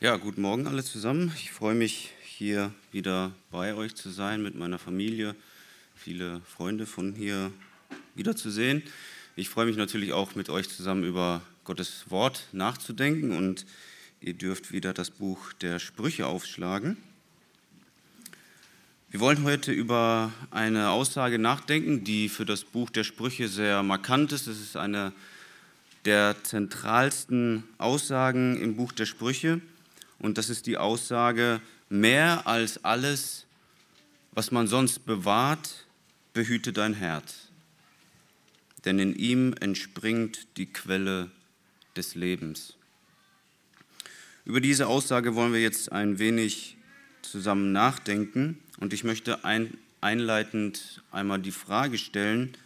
Ja, guten Morgen alle zusammen. Ich freue mich, hier wieder bei euch zu sein mit meiner Familie, viele Freunde von hier wiederzusehen. Ich freue mich natürlich auch, mit euch zusammen über Gottes Wort nachzudenken und ihr dürft wieder das Buch der Sprüche aufschlagen. Wir wollen heute über eine Aussage nachdenken, die für das Buch der Sprüche sehr markant ist. Es ist eine der zentralsten Aussagen im Buch der Sprüche. Und das ist die Aussage, mehr als alles, was man sonst bewahrt, behüte dein Herz. Denn in ihm entspringt die Quelle des Lebens. Über diese Aussage wollen wir jetzt ein wenig zusammen nachdenken. Und ich möchte ein, einleitend einmal die Frage stellen,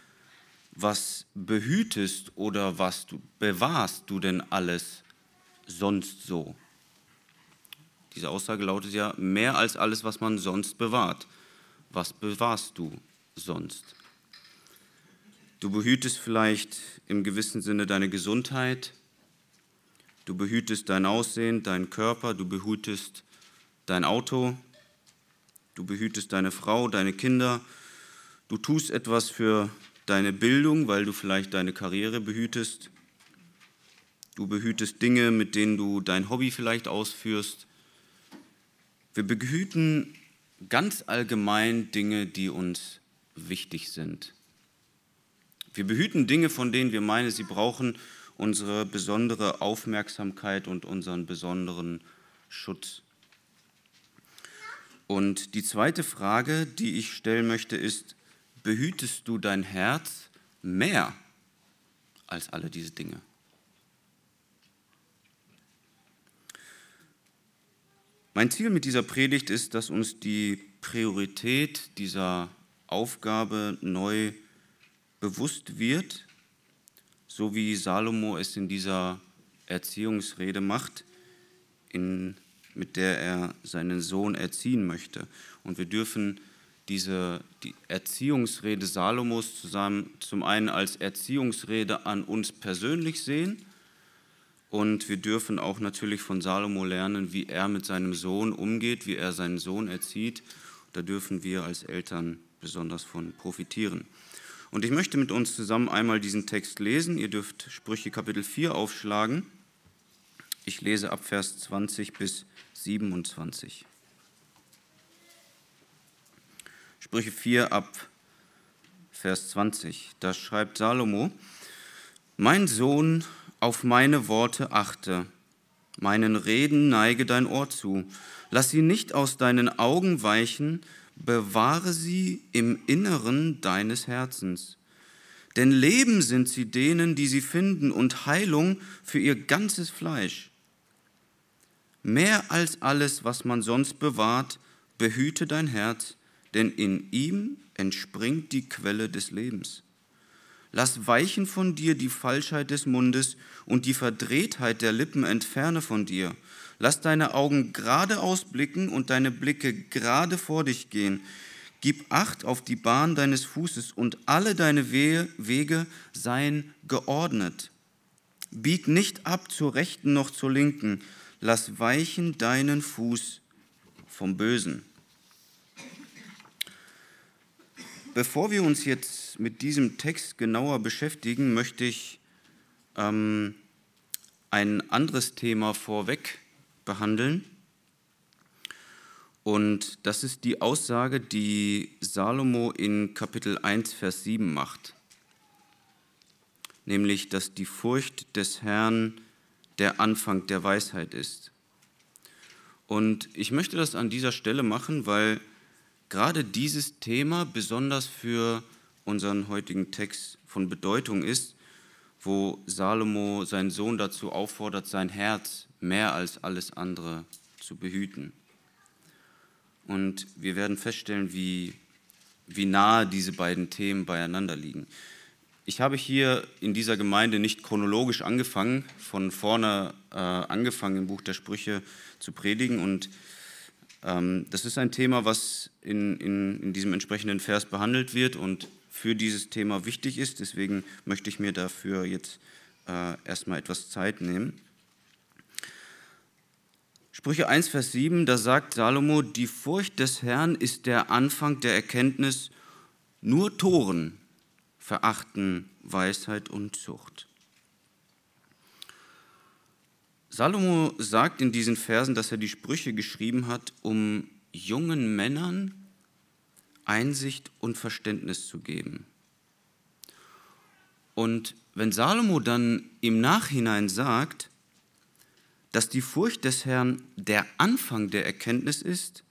was behütest oder was du bewahrst du denn alles sonst so? Diese Aussage lautet ja, mehr als alles, was man sonst bewahrt. Was bewahrst du sonst? Du behütest vielleicht im gewissen Sinne deine Gesundheit, du behütest dein Aussehen, deinen Körper, du behütest dein Auto, du behütest deine Frau, deine Kinder, du tust etwas für deine Bildung, weil du vielleicht deine Karriere behütest, du behütest Dinge, mit denen du dein Hobby vielleicht ausführst, wir behüten ganz allgemein Dinge, die uns wichtig sind. Wir behüten Dinge, von denen wir meinen, sie brauchen unsere besondere Aufmerksamkeit und unseren besonderen Schutz. Und die zweite Frage, die ich stellen möchte, ist, behütest du dein Herz mehr als alle diese Dinge? Mein Ziel mit dieser Predigt ist, dass uns die Priorität dieser Aufgabe neu bewusst wird, so wie Salomo es in dieser Erziehungsrede macht, in, mit der er seinen Sohn erziehen möchte. Und wir dürfen diese die Erziehungsrede Salomos zusammen zum einen als Erziehungsrede an uns persönlich sehen und wir dürfen auch natürlich von Salomo lernen, wie er mit seinem Sohn umgeht, wie er seinen Sohn erzieht. Da dürfen wir als Eltern besonders von profitieren. Und ich möchte mit uns zusammen einmal diesen Text lesen. Ihr dürft Sprüche Kapitel 4 aufschlagen. Ich lese ab Vers 20 bis 27. Sprüche 4 ab Vers 20. Da schreibt Salomo, Mein Sohn, auf meine Worte achte, meinen Reden neige dein Ohr zu, lass sie nicht aus deinen Augen weichen, bewahre sie im Inneren deines Herzens. Denn Leben sind sie denen, die sie finden, und Heilung für ihr ganzes Fleisch. Mehr als alles, was man sonst bewahrt, behüte dein Herz, denn in ihm entspringt die Quelle des Lebens. Lass weichen von dir die Falschheit des Mundes und die Verdrehtheit der Lippen entferne von dir. Lass deine Augen geradeaus blicken und deine Blicke gerade vor dich gehen. Gib Acht auf die Bahn deines Fußes und alle deine Wege seien geordnet. Bieg nicht ab zur rechten noch zur linken. Lass weichen deinen Fuß vom Bösen. Bevor wir uns jetzt mit diesem Text genauer beschäftigen, möchte ich ähm, ein anderes Thema vorweg behandeln. Und das ist die Aussage, die Salomo in Kapitel 1, Vers 7 macht. Nämlich, dass die Furcht des Herrn der Anfang der Weisheit ist. Und ich möchte das an dieser Stelle machen, weil gerade dieses Thema besonders für unseren heutigen Text von Bedeutung ist, wo Salomo seinen Sohn dazu auffordert, sein Herz mehr als alles andere zu behüten. Und wir werden feststellen, wie, wie nahe diese beiden Themen beieinander liegen. Ich habe hier in dieser Gemeinde nicht chronologisch angefangen, von vorne äh, angefangen im Buch der Sprüche zu predigen. Und das ist ein Thema, was in, in, in diesem entsprechenden Vers behandelt wird. Und für dieses Thema wichtig ist. Deswegen möchte ich mir dafür jetzt äh, erstmal etwas Zeit nehmen. Sprüche 1, Vers 7, da sagt Salomo, die Furcht des Herrn ist der Anfang der Erkenntnis, nur Toren verachten Weisheit und Zucht. Salomo sagt in diesen Versen, dass er die Sprüche geschrieben hat, um jungen Männern Einsicht und Verständnis zu geben. Und wenn Salomo dann im Nachhinein sagt, dass die Furcht des Herrn der Anfang der Erkenntnis ist,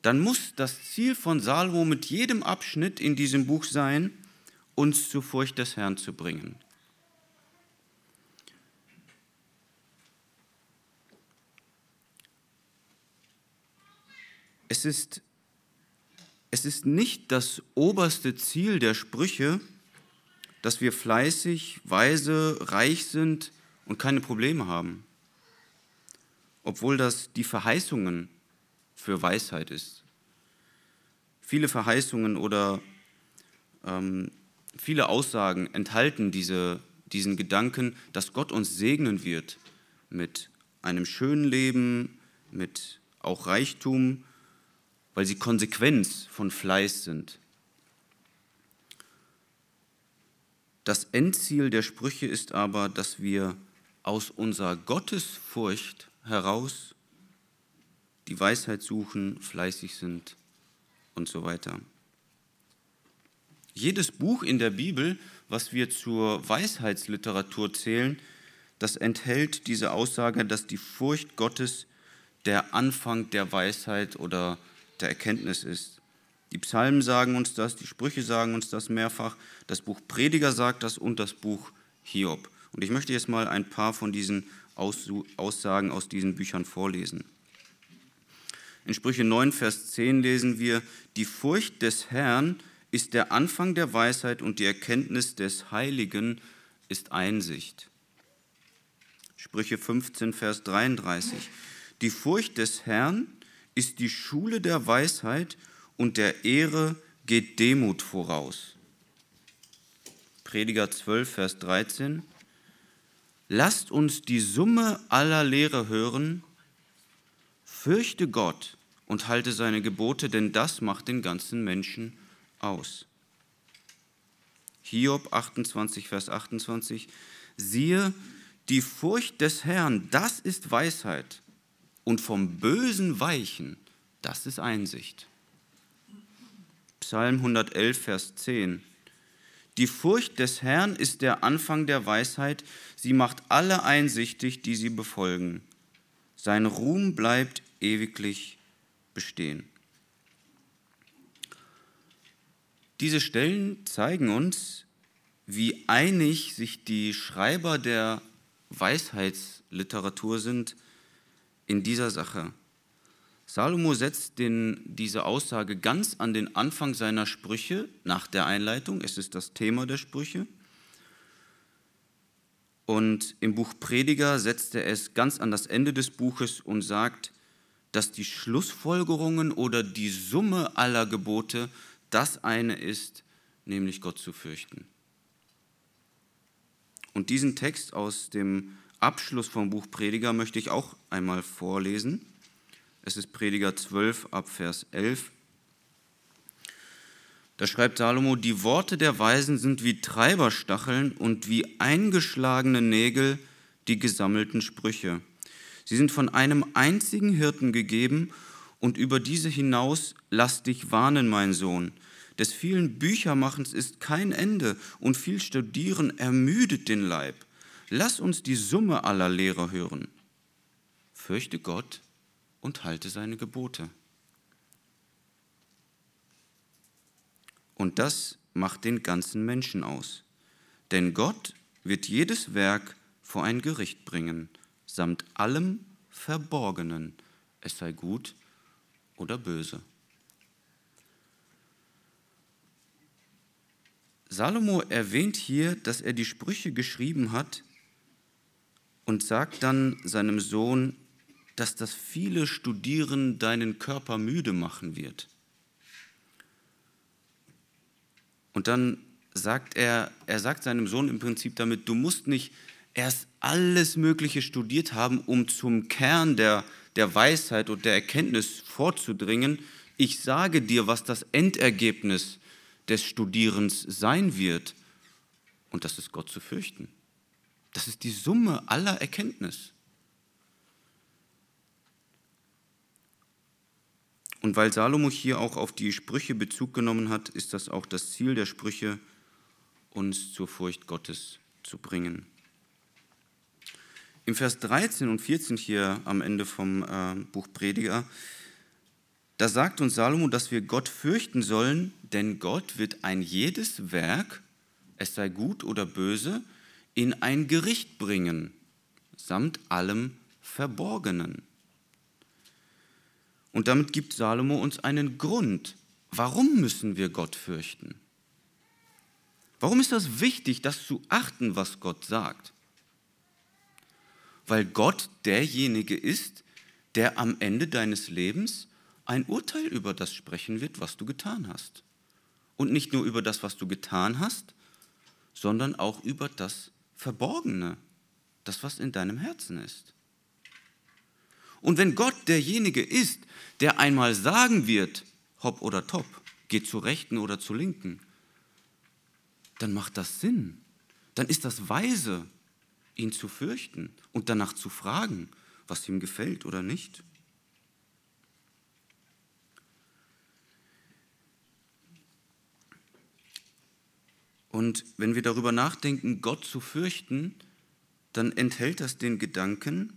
dann muss das Ziel von Salomo mit jedem Abschnitt in diesem Buch sein, uns zur Furcht des Herrn zu bringen. Es ist, es ist nicht das oberste Ziel der Sprüche, dass wir fleißig, weise, reich sind und keine Probleme haben obwohl das die Verheißungen für Weisheit ist. Viele Verheißungen oder ähm, viele Aussagen enthalten diese, diesen Gedanken, dass Gott uns segnen wird mit einem schönen Leben, mit auch Reichtum, weil sie Konsequenz von Fleiß sind. Das Endziel der Sprüche ist aber, dass wir aus unserer Gottesfurcht heraus, die Weisheit suchen, fleißig sind und so weiter. Jedes Buch in der Bibel, was wir zur Weisheitsliteratur zählen, das enthält diese Aussage, dass die Furcht Gottes der Anfang der Weisheit oder der Erkenntnis ist. Die Psalmen sagen uns das, die Sprüche sagen uns das mehrfach, das Buch Prediger sagt das und das Buch Hiob. Und ich möchte jetzt mal ein paar von diesen Aussagen aus diesen Büchern vorlesen. In Sprüche 9, Vers 10 lesen wir, die Furcht des Herrn ist der Anfang der Weisheit und die Erkenntnis des Heiligen ist Einsicht. Sprüche 15, Vers 33, die Furcht des Herrn ist die Schule der Weisheit und der Ehre geht Demut voraus. Prediger 12, Vers 13, Lasst uns die Summe aller Lehre hören. Fürchte Gott und halte seine Gebote, denn das macht den ganzen Menschen aus. Hiob 28, Vers 28. Siehe, die Furcht des Herrn, das ist Weisheit, und vom Bösen weichen, das ist Einsicht. Psalm 111, Vers 10. Die Furcht des Herrn ist der Anfang der Weisheit, sie macht alle einsichtig, die sie befolgen. Sein Ruhm bleibt ewiglich bestehen. Diese Stellen zeigen uns, wie einig sich die Schreiber der Weisheitsliteratur sind in dieser Sache. Salomo setzt den, diese Aussage ganz an den Anfang seiner Sprüche nach der Einleitung. Es ist das Thema der Sprüche. Und im Buch Prediger setzt er es ganz an das Ende des Buches und sagt, dass die Schlussfolgerungen oder die Summe aller Gebote das eine ist, nämlich Gott zu fürchten. Und diesen Text aus dem Abschluss vom Buch Prediger möchte ich auch einmal vorlesen. Es ist Prediger 12 ab Vers 11. Da schreibt Salomo, die Worte der Weisen sind wie Treiberstacheln und wie eingeschlagene Nägel die gesammelten Sprüche. Sie sind von einem einzigen Hirten gegeben und über diese hinaus lass dich warnen, mein Sohn. Des vielen Büchermachens ist kein Ende und viel Studieren ermüdet den Leib. Lass uns die Summe aller Lehrer hören. Fürchte Gott und halte seine Gebote. Und das macht den ganzen Menschen aus. Denn Gott wird jedes Werk vor ein Gericht bringen, samt allem Verborgenen, es sei gut oder böse. Salomo erwähnt hier, dass er die Sprüche geschrieben hat und sagt dann seinem Sohn, dass das viele Studieren deinen Körper müde machen wird. Und dann sagt er, er sagt seinem Sohn im Prinzip damit, du musst nicht erst alles Mögliche studiert haben, um zum Kern der, der Weisheit und der Erkenntnis vorzudringen. Ich sage dir, was das Endergebnis des Studierens sein wird. Und das ist Gott zu fürchten. Das ist die Summe aller Erkenntnis. Und weil Salomo hier auch auf die Sprüche Bezug genommen hat, ist das auch das Ziel der Sprüche, uns zur Furcht Gottes zu bringen. Im Vers 13 und 14 hier am Ende vom äh, Buch Prediger, da sagt uns Salomo, dass wir Gott fürchten sollen, denn Gott wird ein jedes Werk, es sei gut oder böse, in ein Gericht bringen, samt allem Verborgenen. Und damit gibt Salomo uns einen Grund. Warum müssen wir Gott fürchten? Warum ist das wichtig, das zu achten, was Gott sagt? weil Gott derjenige ist, der am Ende deines Lebens ein Urteil über das sprechen wird, was du getan hast. Und nicht nur über das, was du getan hast, sondern auch über das Verborgene, das, was in deinem Herzen ist. Und wenn Gott derjenige ist, der einmal sagen wird, hopp oder top, geht zur rechten oder zur linken, dann macht das Sinn. Dann ist das weise, ihn zu fürchten und danach zu fragen, was ihm gefällt oder nicht. Und wenn wir darüber nachdenken, Gott zu fürchten, dann enthält das den Gedanken,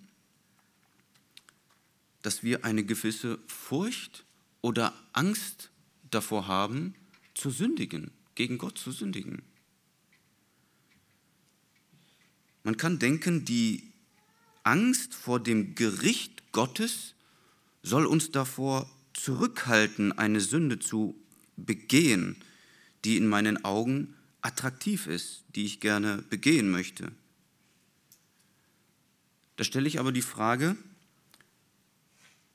dass wir eine gewisse Furcht oder Angst davor haben, zu sündigen, gegen Gott zu sündigen. Man kann denken, die Angst vor dem Gericht Gottes soll uns davor zurückhalten, eine Sünde zu begehen, die in meinen Augen attraktiv ist, die ich gerne begehen möchte. Da stelle ich aber die Frage,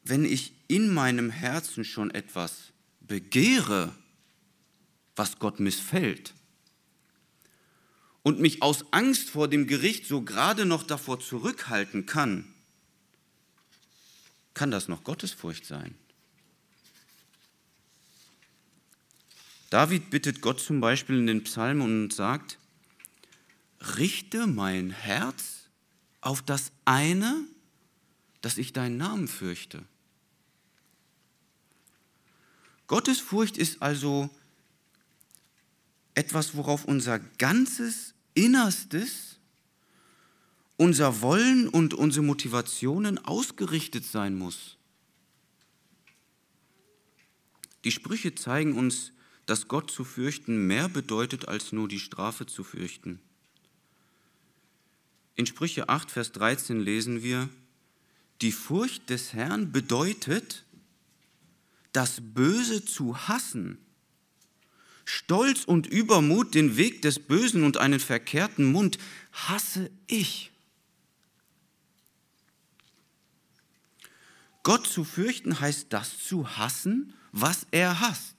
wenn ich in meinem Herzen schon etwas begehre, was Gott missfällt, und mich aus Angst vor dem Gericht so gerade noch davor zurückhalten kann, kann das noch Gottesfurcht sein? David bittet Gott zum Beispiel in den Psalmen und sagt, richte mein Herz auf das eine, dass ich deinen Namen fürchte. Gottesfurcht ist also etwas, worauf unser ganzes Innerstes, unser Wollen und unsere Motivationen ausgerichtet sein muss. Die Sprüche zeigen uns, dass Gott zu fürchten mehr bedeutet, als nur die Strafe zu fürchten. In Sprüche 8, Vers 13 lesen wir, die Furcht des Herrn bedeutet, das Böse zu hassen Stolz und Übermut, den Weg des Bösen und einen verkehrten Mund hasse ich. Gott zu fürchten heißt das zu hassen, was er hasst.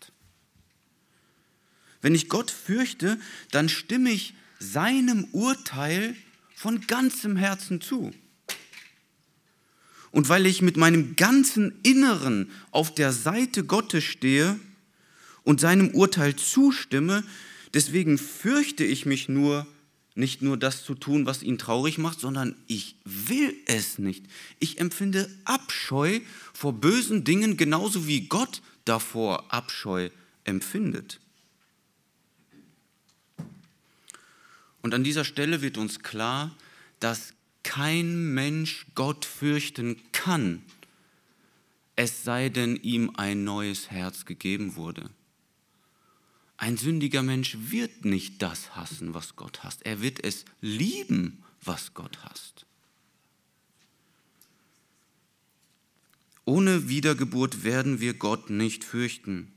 Wenn ich Gott fürchte, dann stimme ich seinem Urteil von ganzem Herzen zu. Und weil ich mit meinem ganzen Inneren auf der Seite Gottes stehe, und seinem Urteil zustimme, deswegen fürchte ich mich nur, nicht nur das zu tun, was ihn traurig macht, sondern ich will es nicht. Ich empfinde Abscheu vor bösen Dingen genauso wie Gott davor Abscheu empfindet. Und an dieser Stelle wird uns klar, dass kein Mensch Gott fürchten kann, es sei denn ihm ein neues Herz gegeben wurde. Ein sündiger Mensch wird nicht das hassen, was Gott hasst. Er wird es lieben, was Gott hasst. Ohne Wiedergeburt werden wir Gott nicht fürchten.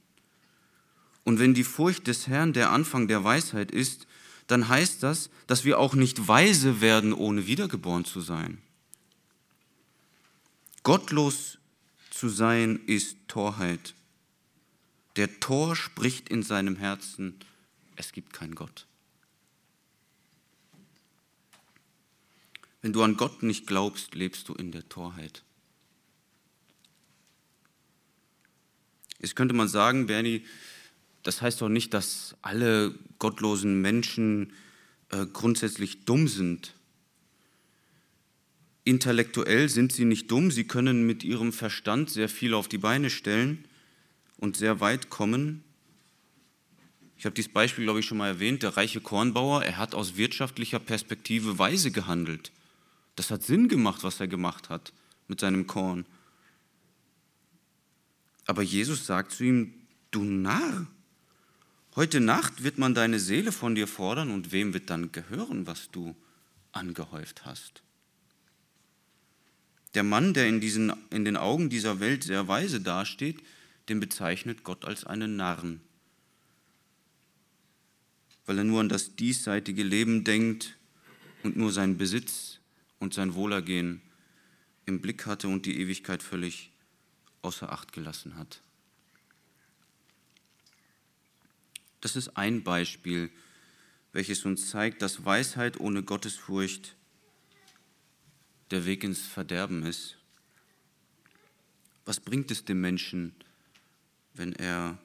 Und wenn die Furcht des Herrn der Anfang der Weisheit ist, dann heißt das, dass wir auch nicht weise werden, ohne wiedergeboren zu sein. Gottlos zu sein ist Torheit. Der Tor spricht in seinem Herzen, es gibt keinen Gott. Wenn du an Gott nicht glaubst, lebst du in der Torheit. Jetzt könnte man sagen, Bernie, das heißt doch nicht, dass alle gottlosen Menschen äh, grundsätzlich dumm sind. Intellektuell sind sie nicht dumm, sie können mit ihrem Verstand sehr viel auf die Beine stellen und sehr weit kommen. Ich habe dieses Beispiel, glaube ich, schon mal erwähnt. Der reiche Kornbauer, er hat aus wirtschaftlicher Perspektive weise gehandelt. Das hat Sinn gemacht, was er gemacht hat mit seinem Korn. Aber Jesus sagt zu ihm, du Narr, heute Nacht wird man deine Seele von dir fordern und wem wird dann gehören, was du angehäuft hast? Der Mann, der in, diesen, in den Augen dieser Welt sehr weise dasteht, den bezeichnet Gott als einen Narren, weil er nur an das diesseitige Leben denkt und nur seinen Besitz und sein Wohlergehen im Blick hatte und die Ewigkeit völlig außer Acht gelassen hat. Das ist ein Beispiel, welches uns zeigt, dass Weisheit ohne Gottesfurcht der Weg ins Verderben ist. Was bringt es dem Menschen, wenn er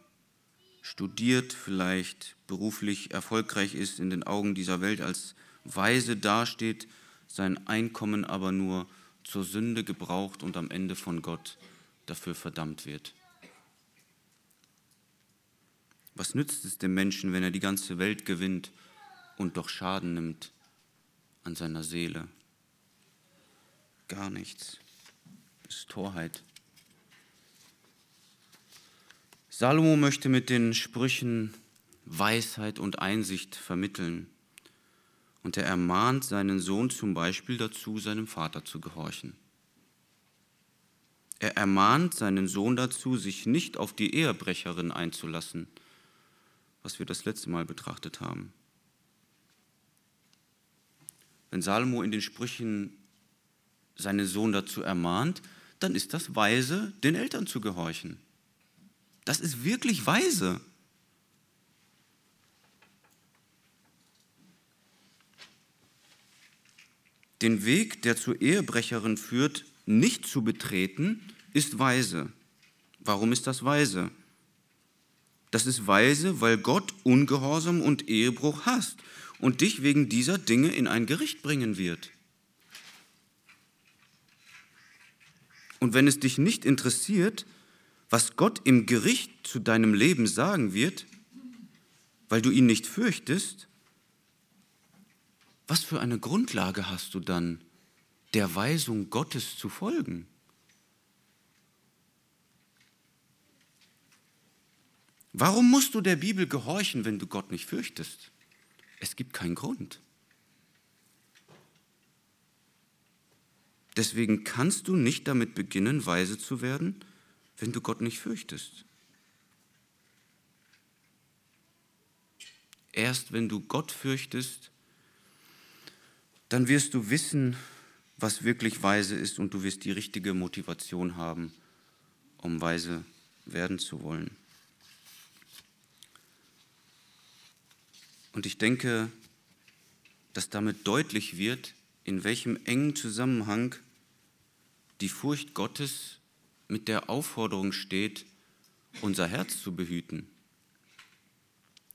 studiert, vielleicht beruflich erfolgreich ist, in den Augen dieser Welt als weise dasteht, sein Einkommen aber nur zur Sünde gebraucht und am Ende von Gott dafür verdammt wird. Was nützt es dem Menschen, wenn er die ganze Welt gewinnt und doch Schaden nimmt an seiner Seele? Gar nichts. Das ist Torheit. Salomo möchte mit den Sprüchen Weisheit und Einsicht vermitteln. Und er ermahnt seinen Sohn zum Beispiel dazu, seinem Vater zu gehorchen. Er ermahnt seinen Sohn dazu, sich nicht auf die Ehebrecherin einzulassen, was wir das letzte Mal betrachtet haben. Wenn Salomo in den Sprüchen seinen Sohn dazu ermahnt, dann ist das weise, den Eltern zu gehorchen. Das ist wirklich weise. Den Weg, der zur Ehebrecherin führt, nicht zu betreten, ist weise. Warum ist das weise? Das ist weise, weil Gott Ungehorsam und Ehebruch hasst und dich wegen dieser Dinge in ein Gericht bringen wird. Und wenn es dich nicht interessiert, was Gott im Gericht zu deinem Leben sagen wird, weil du ihn nicht fürchtest, was für eine Grundlage hast du dann, der Weisung Gottes zu folgen? Warum musst du der Bibel gehorchen, wenn du Gott nicht fürchtest? Es gibt keinen Grund. Deswegen kannst du nicht damit beginnen, weise zu werden, wenn du Gott nicht fürchtest. Erst wenn du Gott fürchtest, dann wirst du wissen, was wirklich weise ist und du wirst die richtige Motivation haben, um weise werden zu wollen. Und ich denke, dass damit deutlich wird, in welchem engen Zusammenhang die Furcht Gottes mit der Aufforderung steht, unser Herz zu behüten.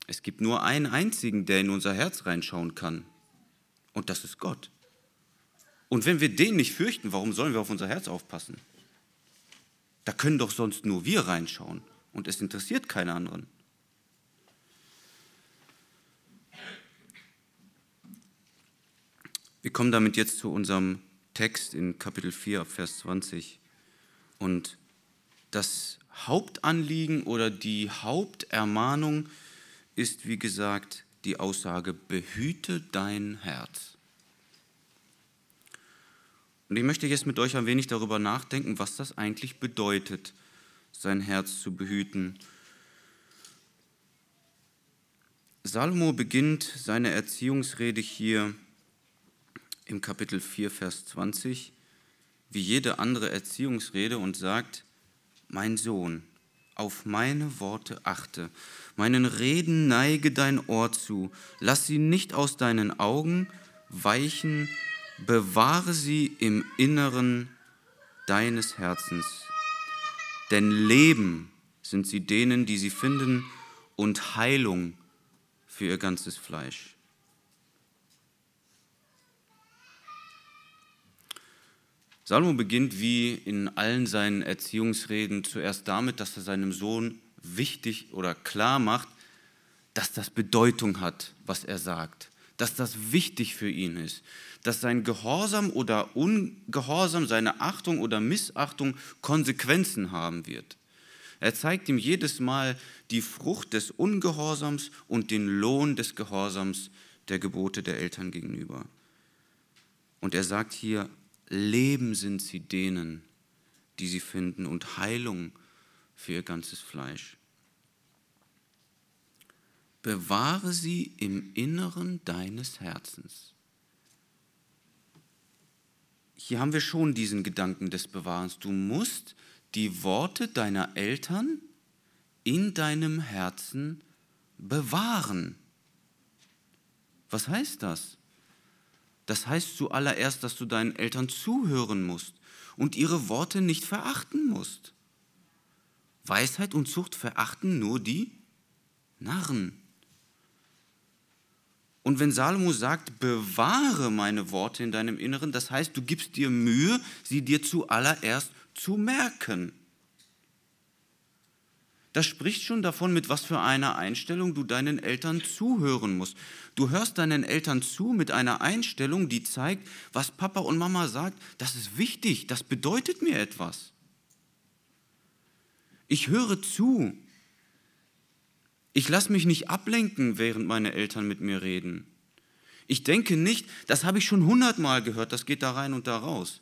Es gibt nur einen einzigen, der in unser Herz reinschauen kann. Und das ist Gott. Und wenn wir den nicht fürchten, warum sollen wir auf unser Herz aufpassen? Da können doch sonst nur wir reinschauen und es interessiert keine anderen. Wir kommen damit jetzt zu unserem Text in Kapitel 4, Vers 20. Und das Hauptanliegen oder die Hauptermahnung ist, wie gesagt, die Aussage, behüte dein Herz. Und ich möchte jetzt mit euch ein wenig darüber nachdenken, was das eigentlich bedeutet, sein Herz zu behüten. Salomo beginnt seine Erziehungsrede hier im Kapitel 4, Vers 20, wie jede andere Erziehungsrede und sagt, mein Sohn, auf meine Worte achte, meinen Reden neige dein Ohr zu, lass sie nicht aus deinen Augen weichen, bewahre sie im Inneren deines Herzens. Denn Leben sind sie denen, die sie finden, und Heilung für ihr ganzes Fleisch. Salomo beginnt wie in allen seinen Erziehungsreden zuerst damit, dass er seinem Sohn wichtig oder klar macht, dass das Bedeutung hat, was er sagt, dass das wichtig für ihn ist, dass sein Gehorsam oder Ungehorsam, seine Achtung oder Missachtung Konsequenzen haben wird. Er zeigt ihm jedes Mal die Frucht des Ungehorsams und den Lohn des Gehorsams der Gebote der Eltern gegenüber. Und er sagt hier, Leben sind sie denen, die sie finden, und Heilung für ihr ganzes Fleisch. Bewahre sie im Inneren deines Herzens. Hier haben wir schon diesen Gedanken des Bewahrens. Du musst die Worte deiner Eltern in deinem Herzen bewahren. Was heißt das? Das heißt zuallererst, dass du deinen Eltern zuhören musst und ihre Worte nicht verachten musst. Weisheit und Zucht verachten nur die Narren. Und wenn Salomo sagt, bewahre meine Worte in deinem Inneren, das heißt, du gibst dir Mühe, sie dir zuallererst zu merken. Das spricht schon davon, mit was für einer Einstellung du deinen Eltern zuhören musst. Du hörst deinen Eltern zu mit einer Einstellung, die zeigt, was Papa und Mama sagt, das ist wichtig, das bedeutet mir etwas. Ich höre zu. Ich lasse mich nicht ablenken, während meine Eltern mit mir reden. Ich denke nicht, das habe ich schon hundertmal gehört, das geht da rein und da raus.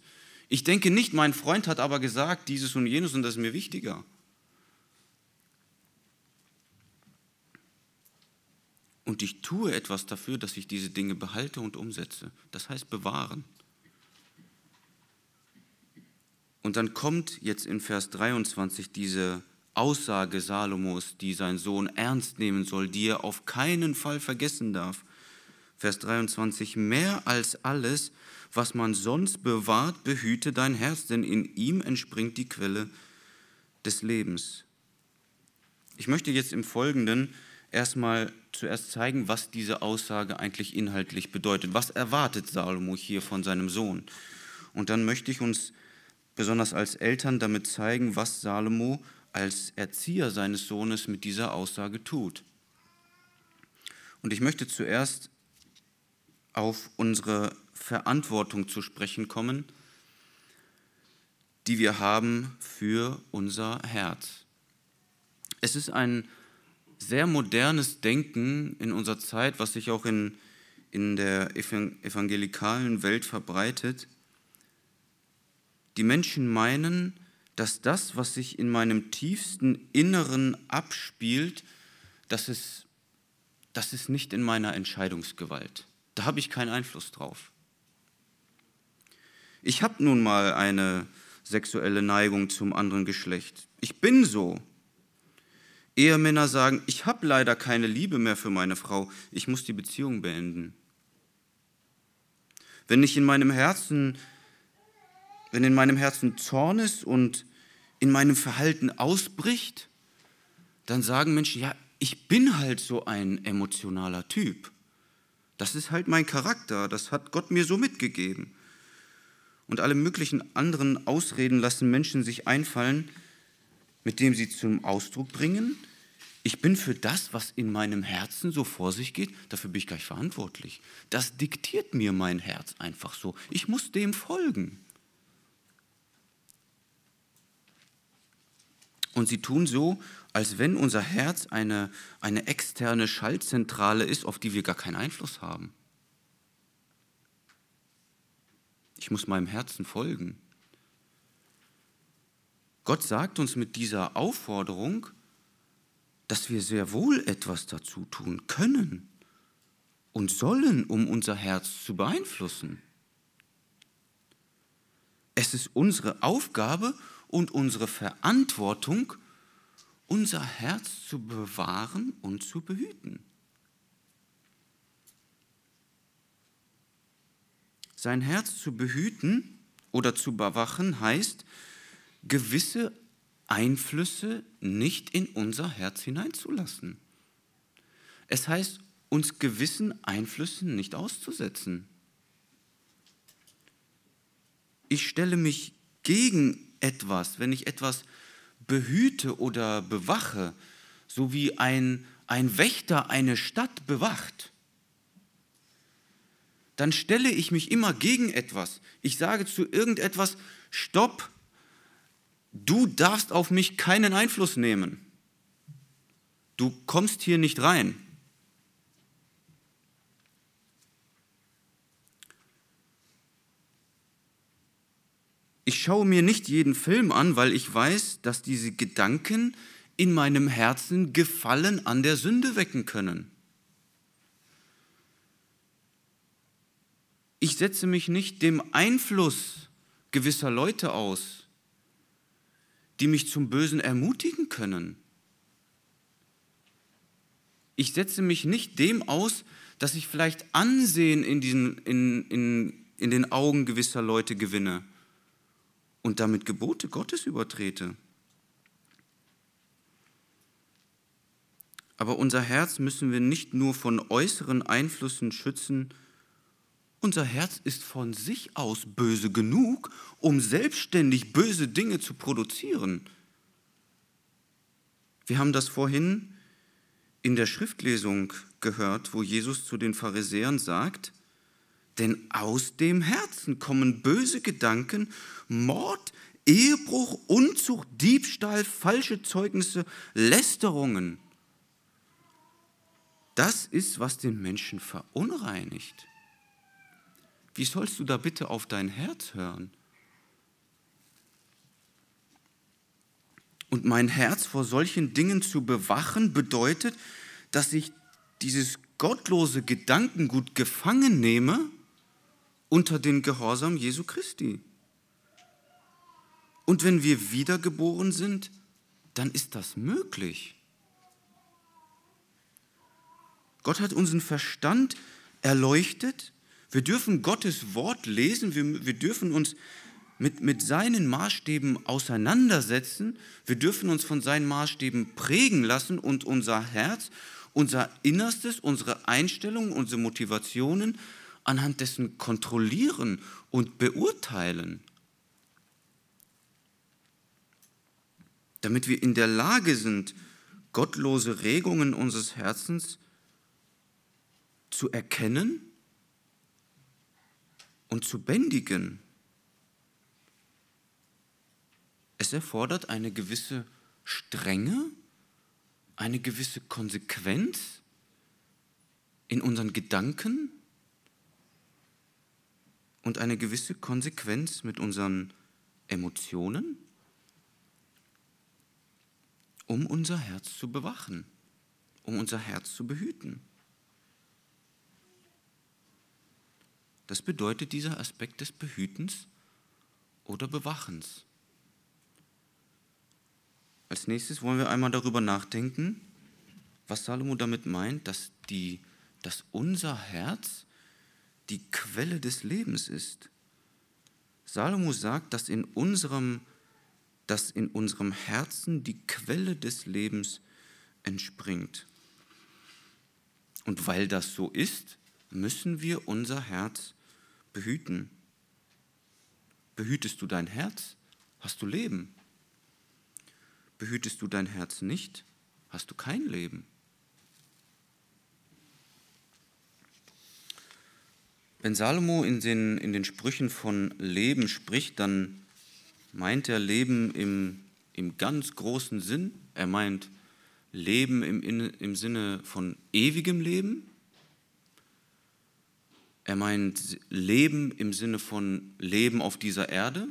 Ich denke nicht, mein Freund hat aber gesagt dieses und jenes und das ist mir wichtiger. Und ich tue etwas dafür, dass ich diese Dinge behalte und umsetze. Das heißt bewahren. Und dann kommt jetzt in Vers 23 diese Aussage Salomos, die sein Sohn ernst nehmen soll, die er auf keinen Fall vergessen darf. Vers 23, mehr als alles, was man sonst bewahrt, behüte dein Herz, denn in ihm entspringt die Quelle des Lebens. Ich möchte jetzt im Folgenden erstmal zuerst zeigen, was diese Aussage eigentlich inhaltlich bedeutet. Was erwartet Salomo hier von seinem Sohn? Und dann möchte ich uns besonders als Eltern damit zeigen, was Salomo als Erzieher seines Sohnes mit dieser Aussage tut. Und ich möchte zuerst auf unsere Verantwortung zu sprechen kommen, die wir haben für unser Herz. Es ist ein sehr modernes Denken in unserer Zeit, was sich auch in, in der evangelikalen Welt verbreitet. Die Menschen meinen, dass das, was sich in meinem tiefsten Inneren abspielt, das ist, das ist nicht in meiner Entscheidungsgewalt. Da habe ich keinen Einfluss drauf. Ich habe nun mal eine sexuelle Neigung zum anderen Geschlecht. Ich bin so. Ehemänner sagen, ich habe leider keine Liebe mehr für meine Frau, ich muss die Beziehung beenden. Wenn ich in meinem Herzen, wenn in meinem Herzen Zorn ist und in meinem Verhalten ausbricht, dann sagen Menschen, ja, ich bin halt so ein emotionaler Typ. Das ist halt mein Charakter, das hat Gott mir so mitgegeben. Und alle möglichen anderen Ausreden lassen Menschen sich einfallen, mit dem sie zum Ausdruck bringen, ich bin für das, was in meinem Herzen so vor sich geht, dafür bin ich gleich verantwortlich. Das diktiert mir mein Herz einfach so. Ich muss dem folgen. Und sie tun so, als wenn unser Herz eine, eine externe Schaltzentrale ist, auf die wir gar keinen Einfluss haben. Ich muss meinem Herzen folgen. Gott sagt uns mit dieser Aufforderung, dass wir sehr wohl etwas dazu tun können und sollen, um unser Herz zu beeinflussen. Es ist unsere Aufgabe und unsere Verantwortung, unser Herz zu bewahren und zu behüten. Sein Herz zu behüten oder zu bewachen heißt, gewisse Einflüsse nicht in unser Herz hineinzulassen. Es heißt, uns gewissen Einflüssen nicht auszusetzen. Ich stelle mich gegen etwas, wenn ich etwas behüte oder bewache, so wie ein, ein Wächter eine Stadt bewacht, dann stelle ich mich immer gegen etwas. Ich sage zu irgendetwas, stopp, du darfst auf mich keinen Einfluss nehmen. Du kommst hier nicht rein. Ich schaue mir nicht jeden Film an, weil ich weiß, dass diese Gedanken in meinem Herzen Gefallen an der Sünde wecken können. Ich setze mich nicht dem Einfluss gewisser Leute aus, die mich zum Bösen ermutigen können. Ich setze mich nicht dem aus, dass ich vielleicht Ansehen in, diesen, in, in, in den Augen gewisser Leute gewinne und damit Gebote Gottes übertrete. Aber unser Herz müssen wir nicht nur von äußeren Einflüssen schützen, unser Herz ist von sich aus böse genug, um selbstständig böse Dinge zu produzieren. Wir haben das vorhin in der Schriftlesung gehört, wo Jesus zu den Pharisäern sagt, denn aus dem Herzen kommen böse Gedanken, Mord, Ehebruch, Unzucht, Diebstahl, falsche Zeugnisse, Lästerungen. Das ist, was den Menschen verunreinigt. Wie sollst du da bitte auf dein Herz hören? Und mein Herz vor solchen Dingen zu bewachen bedeutet, dass ich dieses gottlose Gedankengut gefangen nehme unter den Gehorsam Jesu Christi. Und wenn wir wiedergeboren sind, dann ist das möglich. Gott hat unseren Verstand erleuchtet. Wir dürfen Gottes Wort lesen. Wir, wir dürfen uns mit, mit seinen Maßstäben auseinandersetzen. Wir dürfen uns von seinen Maßstäben prägen lassen und unser Herz, unser Innerstes, unsere Einstellungen, unsere Motivationen anhand dessen kontrollieren und beurteilen, damit wir in der Lage sind, gottlose Regungen unseres Herzens zu erkennen und zu bändigen. Es erfordert eine gewisse Strenge, eine gewisse Konsequenz in unseren Gedanken, und eine gewisse Konsequenz mit unseren Emotionen, um unser Herz zu bewachen, um unser Herz zu behüten. Das bedeutet dieser Aspekt des Behütens oder Bewachens. Als nächstes wollen wir einmal darüber nachdenken, was Salomo damit meint, dass, die, dass unser Herz die Quelle des Lebens ist. Salomo sagt, dass in unserem, dass in unserem Herzen die Quelle des Lebens entspringt. Und weil das so ist, müssen wir unser Herz behüten. Behütest du dein Herz, hast du Leben. Behütest du dein Herz nicht, hast du kein Leben. Wenn Salomo in den, in den Sprüchen von Leben spricht, dann meint er Leben im, im ganz großen Sinn. Er meint Leben im, im Sinne von ewigem Leben. Er meint Leben im Sinne von Leben auf dieser Erde.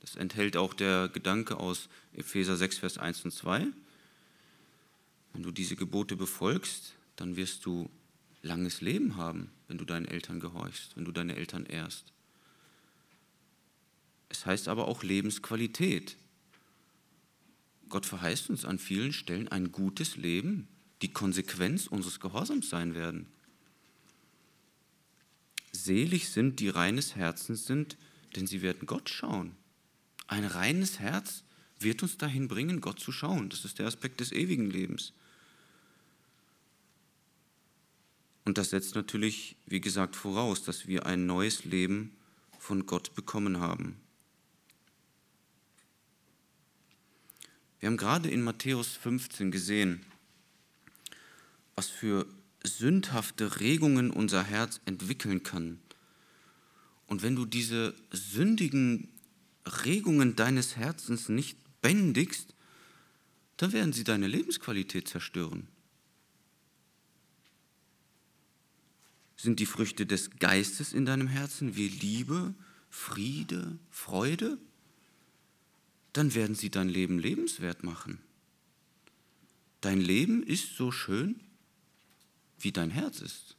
Das enthält auch der Gedanke aus Epheser 6, Vers 1 und 2. Wenn du diese Gebote befolgst, dann wirst du langes Leben haben, wenn du deinen Eltern gehorchst, wenn du deine Eltern ehrst. Es heißt aber auch Lebensqualität. Gott verheißt uns an vielen Stellen ein gutes Leben, die Konsequenz unseres Gehorsams sein werden. Selig sind, die reines Herzens sind, denn sie werden Gott schauen. Ein reines Herz wird uns dahin bringen, Gott zu schauen. Das ist der Aspekt des ewigen Lebens. Und das setzt natürlich, wie gesagt, voraus, dass wir ein neues Leben von Gott bekommen haben. Wir haben gerade in Matthäus 15 gesehen, was für sündhafte Regungen unser Herz entwickeln kann. Und wenn du diese sündigen Regungen deines Herzens nicht bändigst, dann werden sie deine Lebensqualität zerstören. Sind die Früchte des Geistes in deinem Herzen wie Liebe, Friede, Freude? Dann werden sie dein Leben lebenswert machen. Dein Leben ist so schön, wie dein Herz ist.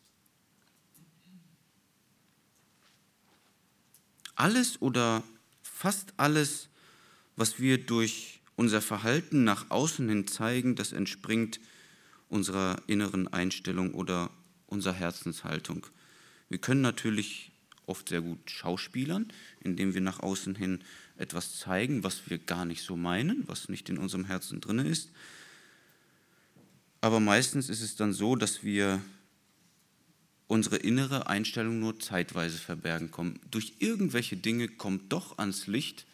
Alles oder fast alles, was wir durch unser Verhalten nach außen hin zeigen, das entspringt unserer inneren Einstellung oder unserer Herzenshaltung. Wir können natürlich oft sehr gut schauspielern, indem wir nach außen hin etwas zeigen, was wir gar nicht so meinen, was nicht in unserem Herzen drin ist. Aber meistens ist es dann so, dass wir unsere innere Einstellung nur zeitweise verbergen kommen. Durch irgendwelche Dinge kommt doch ans Licht,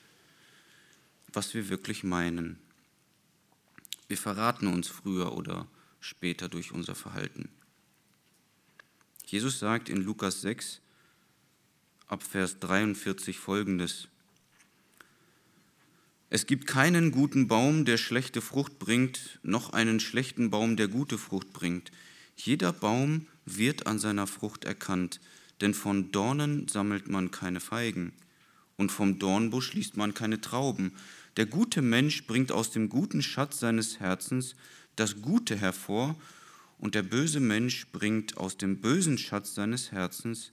was wir wirklich meinen. Wir verraten uns früher oder später durch unser Verhalten. Jesus sagt in Lukas 6 ab Vers 43 folgendes. Es gibt keinen guten Baum, der schlechte Frucht bringt, noch einen schlechten Baum, der gute Frucht bringt. Jeder Baum wird an seiner Frucht erkannt, denn von Dornen sammelt man keine Feigen und vom Dornbusch liest man keine Trauben. Der gute Mensch bringt aus dem guten Schatz seines Herzens das Gute hervor, und der böse Mensch bringt aus dem bösen Schatz seines Herzens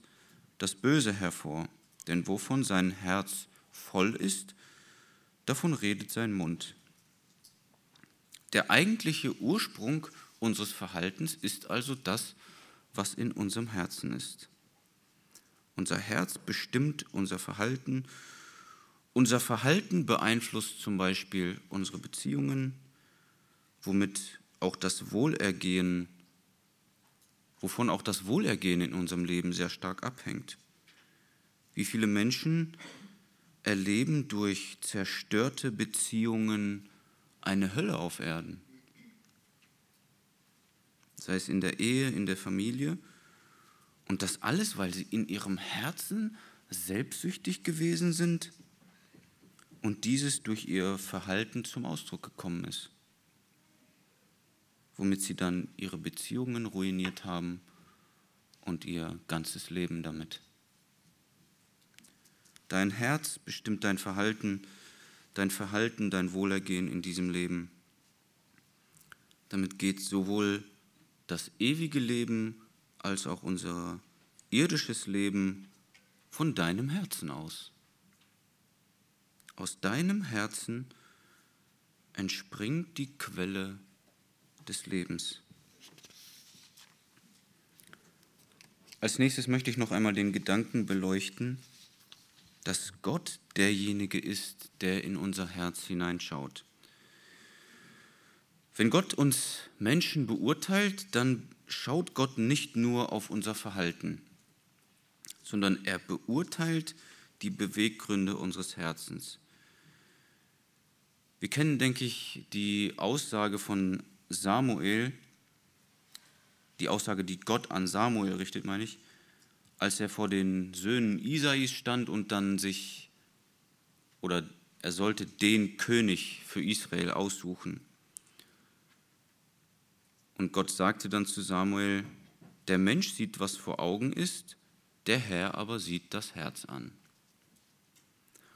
das Böse hervor. Denn wovon sein Herz voll ist, davon redet sein Mund. Der eigentliche Ursprung unseres Verhaltens ist also das, was in unserem Herzen ist. Unser Herz bestimmt unser Verhalten. Unser Verhalten beeinflusst zum Beispiel unsere Beziehungen, womit auch das Wohlergehen, wovon auch das Wohlergehen in unserem Leben sehr stark abhängt. Wie viele Menschen erleben durch zerstörte Beziehungen eine Hölle auf Erden. Sei es in der Ehe, in der Familie. Und das alles, weil sie in ihrem Herzen selbstsüchtig gewesen sind und dieses durch ihr Verhalten zum Ausdruck gekommen ist. Womit sie dann ihre Beziehungen ruiniert haben und ihr ganzes Leben damit. Dein Herz bestimmt dein Verhalten, dein Verhalten, dein Wohlergehen in diesem Leben. Damit geht sowohl das ewige Leben als auch unser irdisches Leben von deinem Herzen aus. Aus deinem Herzen entspringt die Quelle des Lebens. Als nächstes möchte ich noch einmal den Gedanken beleuchten, dass Gott derjenige ist, der in unser Herz hineinschaut. Wenn Gott uns Menschen beurteilt, dann schaut Gott nicht nur auf unser Verhalten, sondern er beurteilt die Beweggründe unseres Herzens. Wir kennen, denke ich, die Aussage von Samuel, die Aussage, die Gott an Samuel richtet, meine ich, als er vor den Söhnen Isais stand und dann sich, oder er sollte den König für Israel aussuchen. Und Gott sagte dann zu Samuel, der Mensch sieht, was vor Augen ist, der Herr aber sieht das Herz an.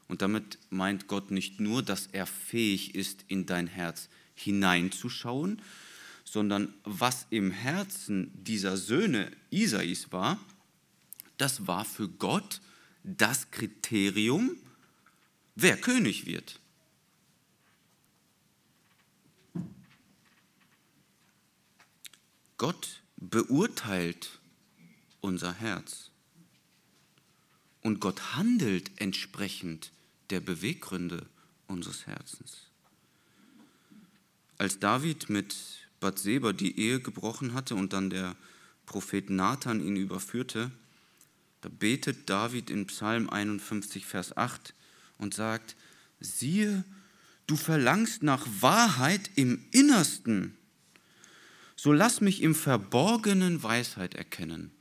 Und damit meint Gott nicht nur, dass er fähig ist, in dein Herz hineinzuschauen, sondern was im Herzen dieser Söhne Isais war, das war für Gott das Kriterium, wer König wird. Gott beurteilt unser Herz. und Gott handelt entsprechend der Beweggründe unseres Herzens. Als David mit Bathseba die Ehe gebrochen hatte und dann der Prophet Nathan ihn überführte, da betet David in Psalm 51, Vers 8 und sagt, siehe, du verlangst nach Wahrheit im Innersten, so lass mich im Verborgenen Weisheit erkennen.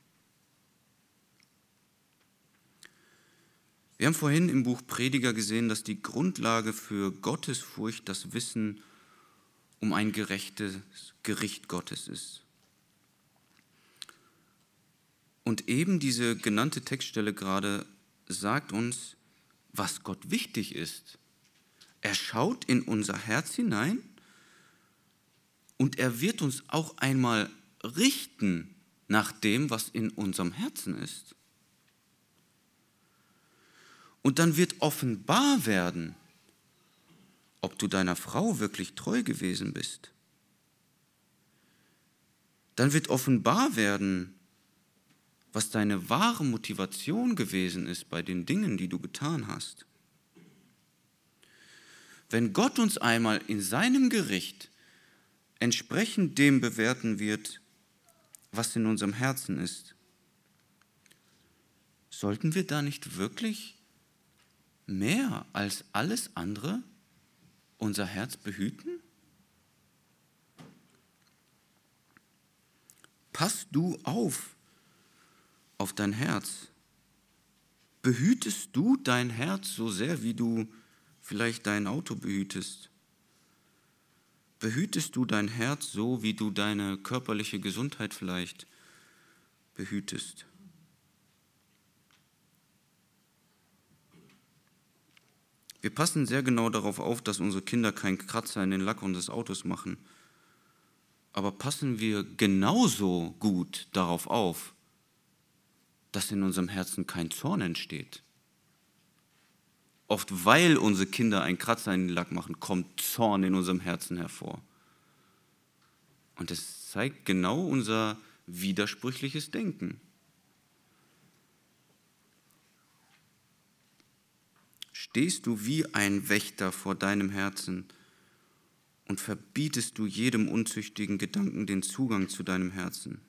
Wir haben vorhin im Buch Prediger gesehen, dass die Grundlage für Gottesfurcht das Wissen um ein gerechtes Gericht Gottes ist. Und eben diese genannte Textstelle gerade sagt uns, was Gott wichtig ist. Er schaut in unser Herz hinein und er wird uns auch einmal richten nach dem, was in unserem Herzen ist. Und dann wird offenbar werden, ob du deiner Frau wirklich treu gewesen bist. Dann wird offenbar werden, was deine wahre Motivation gewesen ist bei den Dingen, die du getan hast. Wenn Gott uns einmal in seinem Gericht entsprechend dem bewerten wird, was in unserem Herzen ist, sollten wir da nicht wirklich mehr als alles andere unser Herz behüten? Pass du auf auf dein Herz. Behütest du dein Herz so sehr, wie du vielleicht dein Auto behütest? Behütest du dein Herz so, wie du deine körperliche Gesundheit vielleicht behütest? Wir passen sehr genau darauf auf, dass unsere Kinder keinen Kratzer in den Lack unseres Autos machen. Aber passen wir genauso gut darauf auf, dass in unserem Herzen kein Zorn entsteht. Oft weil unsere Kinder einen Kratzer in den Lack machen, kommt Zorn in unserem Herzen hervor. Und es zeigt genau unser widersprüchliches Denken. stehst du wie ein Wächter vor deinem Herzen und verbietest du jedem unzüchtigen Gedanken den Zugang zu deinem Herzen.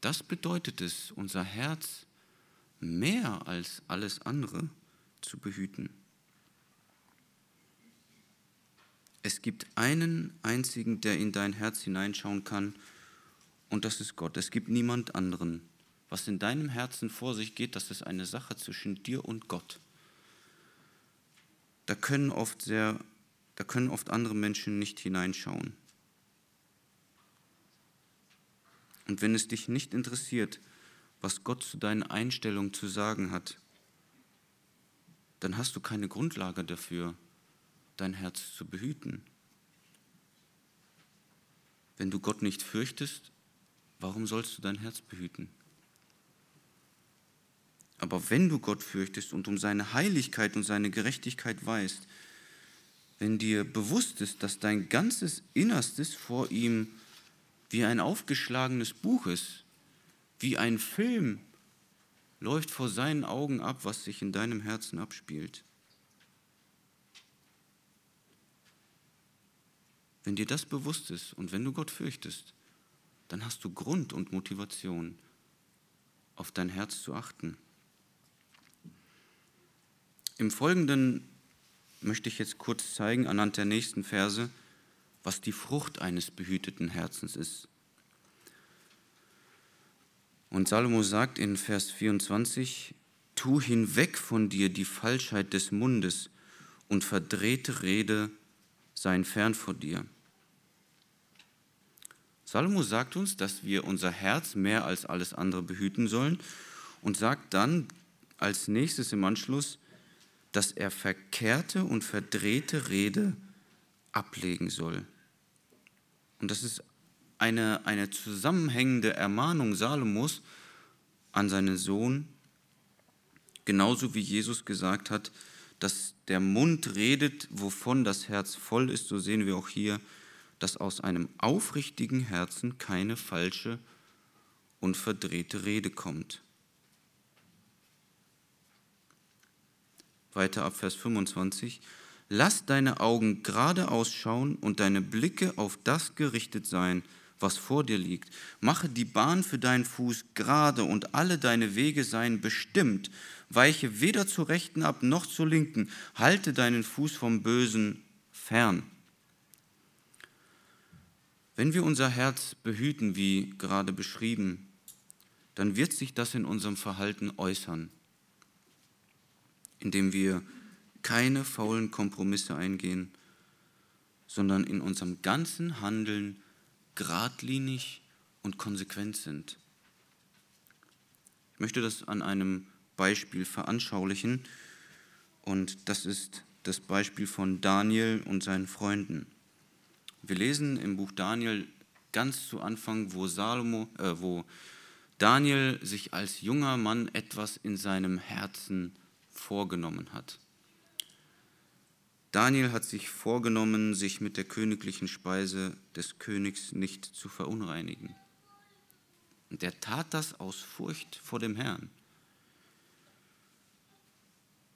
Das bedeutet es, unser Herz mehr als alles andere zu behüten. Es gibt einen einzigen, der in dein Herz hineinschauen kann, und das ist Gott. Es gibt niemand anderen was in deinem Herzen vor sich geht, das ist eine Sache zwischen dir und Gott. Da können oft sehr, da können oft andere Menschen nicht hineinschauen. Und wenn es dich nicht interessiert, was Gott zu deinen Einstellungen zu sagen hat, dann hast du keine Grundlage dafür, dein Herz zu behüten. Wenn du Gott nicht fürchtest, warum sollst du dein Herz behüten? Aber wenn du Gott fürchtest und um seine Heiligkeit und seine Gerechtigkeit weißt, wenn dir bewusst ist, dass dein ganzes Innerstes vor ihm wie ein aufgeschlagenes Buch ist, wie ein Film läuft vor seinen Augen ab, was sich in deinem Herzen abspielt. Wenn dir das bewusst ist und wenn du Gott fürchtest, dann hast du Grund und Motivation, auf dein Herz zu achten. Im Folgenden möchte ich jetzt kurz zeigen, anhand der nächsten Verse, was die Frucht eines behüteten Herzens ist. Und Salomo sagt in Vers 24, Tu hinweg von dir die Falschheit des Mundes und verdrehte Rede seien fern vor dir. Salomo sagt uns, dass wir unser Herz mehr als alles andere behüten sollen und sagt dann als nächstes im Anschluss, dass er verkehrte und verdrehte Rede ablegen soll. Und das ist eine, eine zusammenhängende Ermahnung Salomos an seinen Sohn, genauso wie Jesus gesagt hat, dass der Mund redet, wovon das Herz voll ist, so sehen wir auch hier, dass aus einem aufrichtigen Herzen keine falsche und verdrehte Rede kommt. Weiter ab Vers 25 lass deine Augen gerade ausschauen und deine Blicke auf das gerichtet sein, was vor dir liegt. Mache die Bahn für deinen Fuß gerade und alle deine Wege seien bestimmt. Weiche weder zur rechten ab noch zur linken. Halte deinen Fuß vom Bösen fern. Wenn wir unser Herz behüten, wie gerade beschrieben, dann wird sich das in unserem Verhalten äußern, indem wir keine faulen Kompromisse eingehen, sondern in unserem ganzen Handeln geradlinig und konsequent sind. Ich möchte das an einem Beispiel veranschaulichen und das ist das Beispiel von Daniel und seinen Freunden. Wir lesen im Buch Daniel ganz zu Anfang, wo Salomo, äh, wo Daniel sich als junger Mann etwas in seinem Herzen vorgenommen hat. Daniel hat sich vorgenommen, sich mit der königlichen Speise des Königs nicht zu verunreinigen. Und er tat das aus Furcht vor dem Herrn.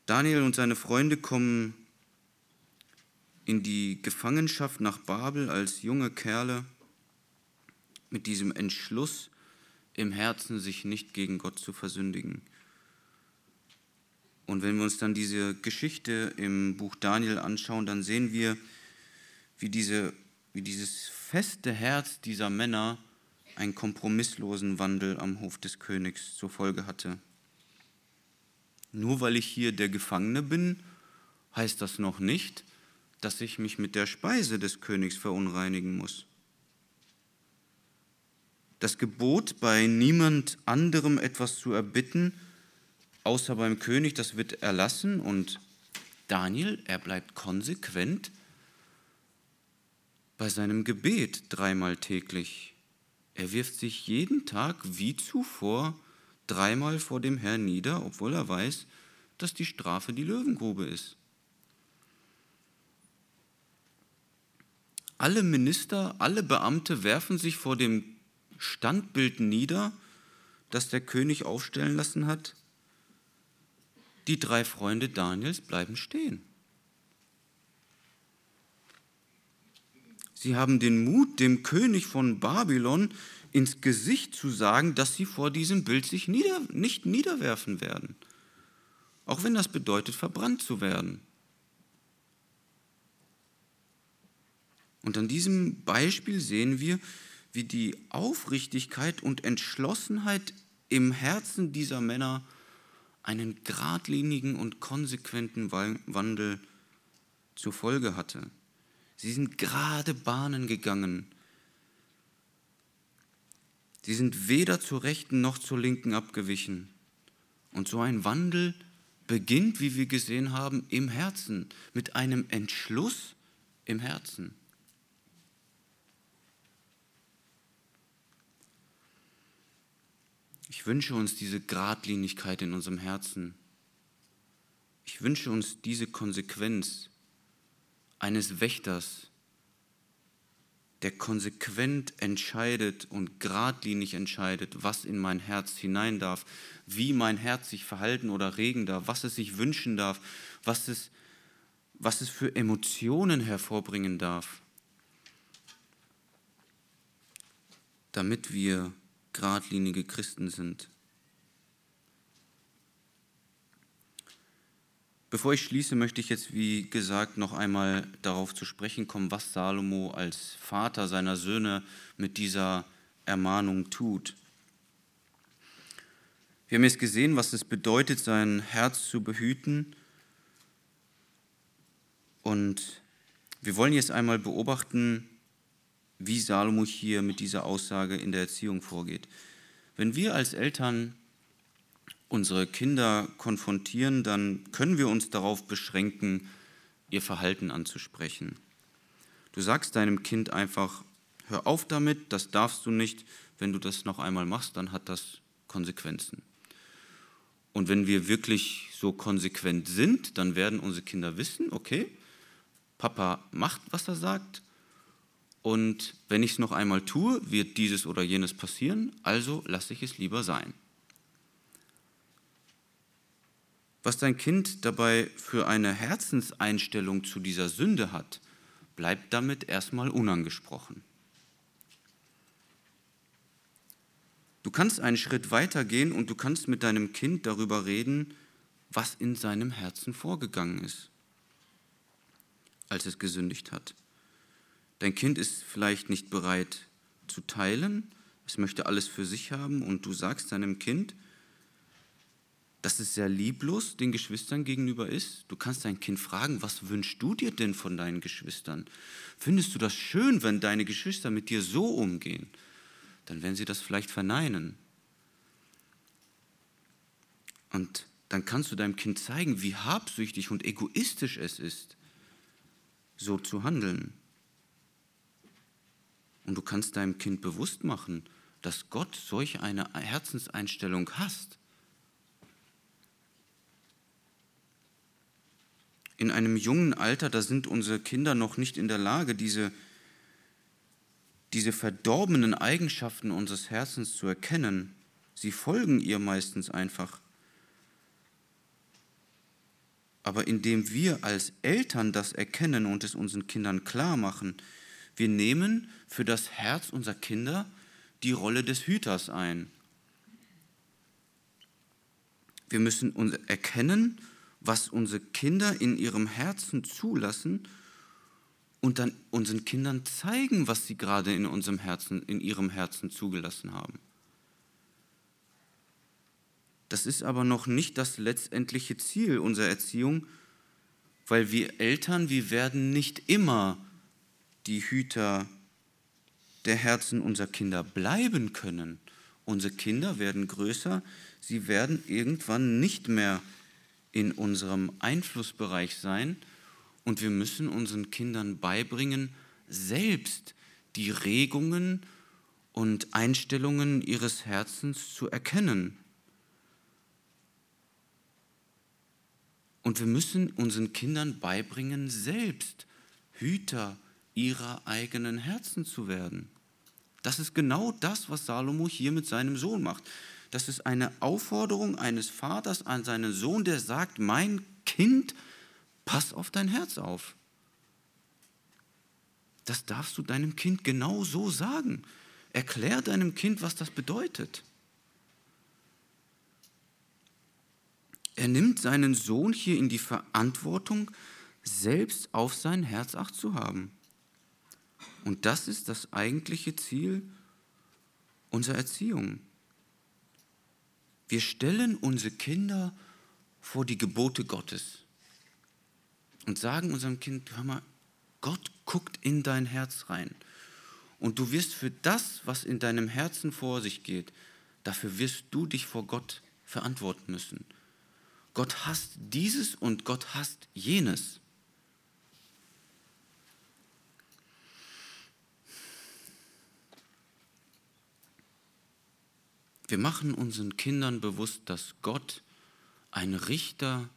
Daniel und seine Freunde kommen in die Gefangenschaft nach Babel als junge Kerle mit diesem Entschluss im Herzen, sich nicht gegen Gott zu versündigen. Und wenn wir uns dann diese Geschichte im Buch Daniel anschauen, dann sehen wir, wie, diese, wie dieses feste Herz dieser Männer einen kompromisslosen Wandel am Hof des Königs zur Folge hatte. Nur weil ich hier der Gefangene bin, heißt das noch nicht, dass ich mich mit der Speise des Königs verunreinigen muss. Das Gebot, bei niemand anderem etwas zu erbitten, außer beim König, das wird erlassen und Daniel, er bleibt konsequent bei seinem Gebet dreimal täglich. Er wirft sich jeden Tag wie zuvor dreimal vor dem Herrn nieder, obwohl er weiß, dass die Strafe die Löwengrube ist. Alle Minister, alle Beamte werfen sich vor dem Standbild nieder, das der König aufstellen lassen hat. Die drei Freunde Daniels bleiben stehen. Sie haben den Mut, dem König von Babylon ins Gesicht zu sagen, dass sie vor diesem Bild sich nieder, nicht niederwerfen werden, auch wenn das bedeutet, verbrannt zu werden. Und an diesem Beispiel sehen wir, wie die Aufrichtigkeit und Entschlossenheit im Herzen dieser Männer einen geradlinigen und konsequenten Wandel zur Folge hatte. Sie sind gerade Bahnen gegangen. Sie sind weder zur rechten noch zur linken abgewichen. Und so ein Wandel beginnt, wie wir gesehen haben, im Herzen, mit einem Entschluss im Herzen. Ich wünsche uns diese Gradlinigkeit in unserem Herzen. Ich wünsche uns diese Konsequenz eines Wächters, der konsequent entscheidet und geradlinig entscheidet, was in mein Herz hinein darf, wie mein Herz sich verhalten oder regen darf, was es sich wünschen darf, was es, was es für Emotionen hervorbringen darf, damit wir geradlinige Christen sind. Bevor ich schließe, möchte ich jetzt, wie gesagt, noch einmal darauf zu sprechen kommen, was Salomo als Vater seiner Söhne mit dieser Ermahnung tut. Wir haben jetzt gesehen, was es bedeutet, sein Herz zu behüten. Und wir wollen jetzt einmal beobachten, wie Salomo hier mit dieser Aussage in der Erziehung vorgeht. Wenn wir als Eltern unsere Kinder konfrontieren, dann können wir uns darauf beschränken, ihr Verhalten anzusprechen. Du sagst deinem Kind einfach, hör auf damit, das darfst du nicht, wenn du das noch einmal machst, dann hat das Konsequenzen. Und wenn wir wirklich so konsequent sind, dann werden unsere Kinder wissen, okay, Papa macht, was er sagt, und wenn ich es noch einmal tue, wird dieses oder jenes passieren, also lasse ich es lieber sein. Was dein Kind dabei für eine Herzenseinstellung zu dieser Sünde hat, bleibt damit erstmal unangesprochen. Du kannst einen Schritt weiter gehen und du kannst mit deinem Kind darüber reden, was in seinem Herzen vorgegangen ist, als es gesündigt hat. Dein Kind ist vielleicht nicht bereit zu teilen, es möchte alles für sich haben und du sagst deinem Kind, dass es sehr lieblos den Geschwistern gegenüber ist. Du kannst dein Kind fragen, was wünschst du dir denn von deinen Geschwistern? Findest du das schön, wenn deine Geschwister mit dir so umgehen? Dann werden sie das vielleicht verneinen. Und dann kannst du deinem Kind zeigen, wie habsüchtig und egoistisch es ist, so zu handeln. Und du kannst deinem Kind bewusst machen, dass Gott solch eine Herzenseinstellung hast. in einem jungen Alter, da sind unsere Kinder noch nicht in der Lage, diese, diese verdorbenen Eigenschaften unseres Herzens zu erkennen. Sie folgen ihr meistens einfach. Aber indem wir als Eltern das erkennen und es unseren Kindern klar machen, wir nehmen für das Herz unserer Kinder die Rolle des Hüters ein. Wir müssen erkennen was unsere Kinder in ihrem Herzen zulassen und dann unseren Kindern zeigen, was sie gerade in unserem Herzen, in ihrem Herzen zugelassen haben. Das ist aber noch nicht das letztendliche Ziel unserer Erziehung, weil wir Eltern, wir werden nicht immer die Hüter der Herzen unserer Kinder bleiben können. Unsere Kinder werden größer, sie werden irgendwann nicht mehr in unserem Einflussbereich sein und wir müssen unseren Kindern beibringen, selbst die Regungen und Einstellungen ihres Herzens zu erkennen. Und wir müssen unseren Kindern beibringen, selbst Hüter ihrer eigenen Herzen zu werden. Das ist genau das, was Salomo hier mit seinem Sohn macht das ist eine Aufforderung eines Vaters an seinen Sohn, der sagt, mein Kind, pass auf dein Herz auf. Das darfst du deinem Kind genau so sagen. Erklär deinem Kind, was das bedeutet. Er nimmt seinen Sohn hier in die Verantwortung, selbst auf sein Herz acht zu haben. Und das ist das eigentliche Ziel unserer Erziehung. Wir stellen unsere Kinder vor die Gebote Gottes und sagen unserem Kind, hör mal, Gott guckt in dein Herz rein. Und du wirst für das, was in deinem Herzen vor sich geht, dafür wirst du dich vor Gott verantworten müssen. Gott hasst dieses und Gott hasst jenes. Wir machen unseren Kindern bewusst, dass Gott ein Richter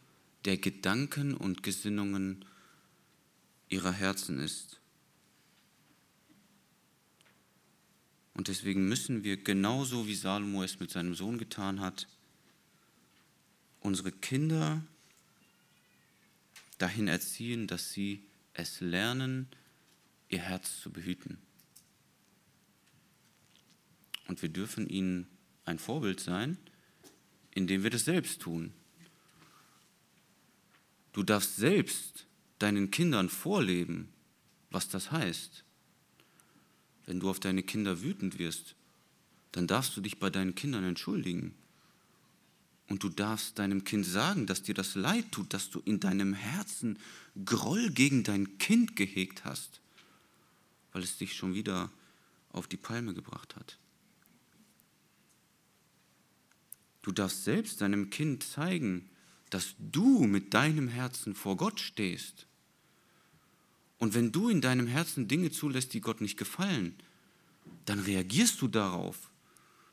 der Gedanken und Gesinnungen ihrer Herzen ist. Und deswegen müssen wir genauso wie Salomo es mit seinem Sohn getan hat, unsere Kinder dahin erziehen, dass sie es lernen, ihr Herz zu behüten. Und wir dürfen ihnen ein Vorbild sein, indem wir das selbst tun. Du darfst selbst deinen Kindern vorleben, was das heißt. Wenn du auf deine Kinder wütend wirst, dann darfst du dich bei deinen Kindern entschuldigen. Und du darfst deinem Kind sagen, dass dir das leid tut, dass du in deinem Herzen Groll gegen dein Kind gehegt hast, weil es dich schon wieder auf die Palme gebracht hat. Du darfst selbst deinem Kind zeigen, dass du mit deinem Herzen vor Gott stehst. Und wenn du in deinem Herzen Dinge zulässt, die Gott nicht gefallen, dann reagierst du darauf.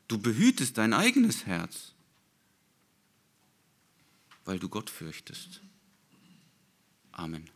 Du behütest dein eigenes Herz, weil du Gott fürchtest. Amen.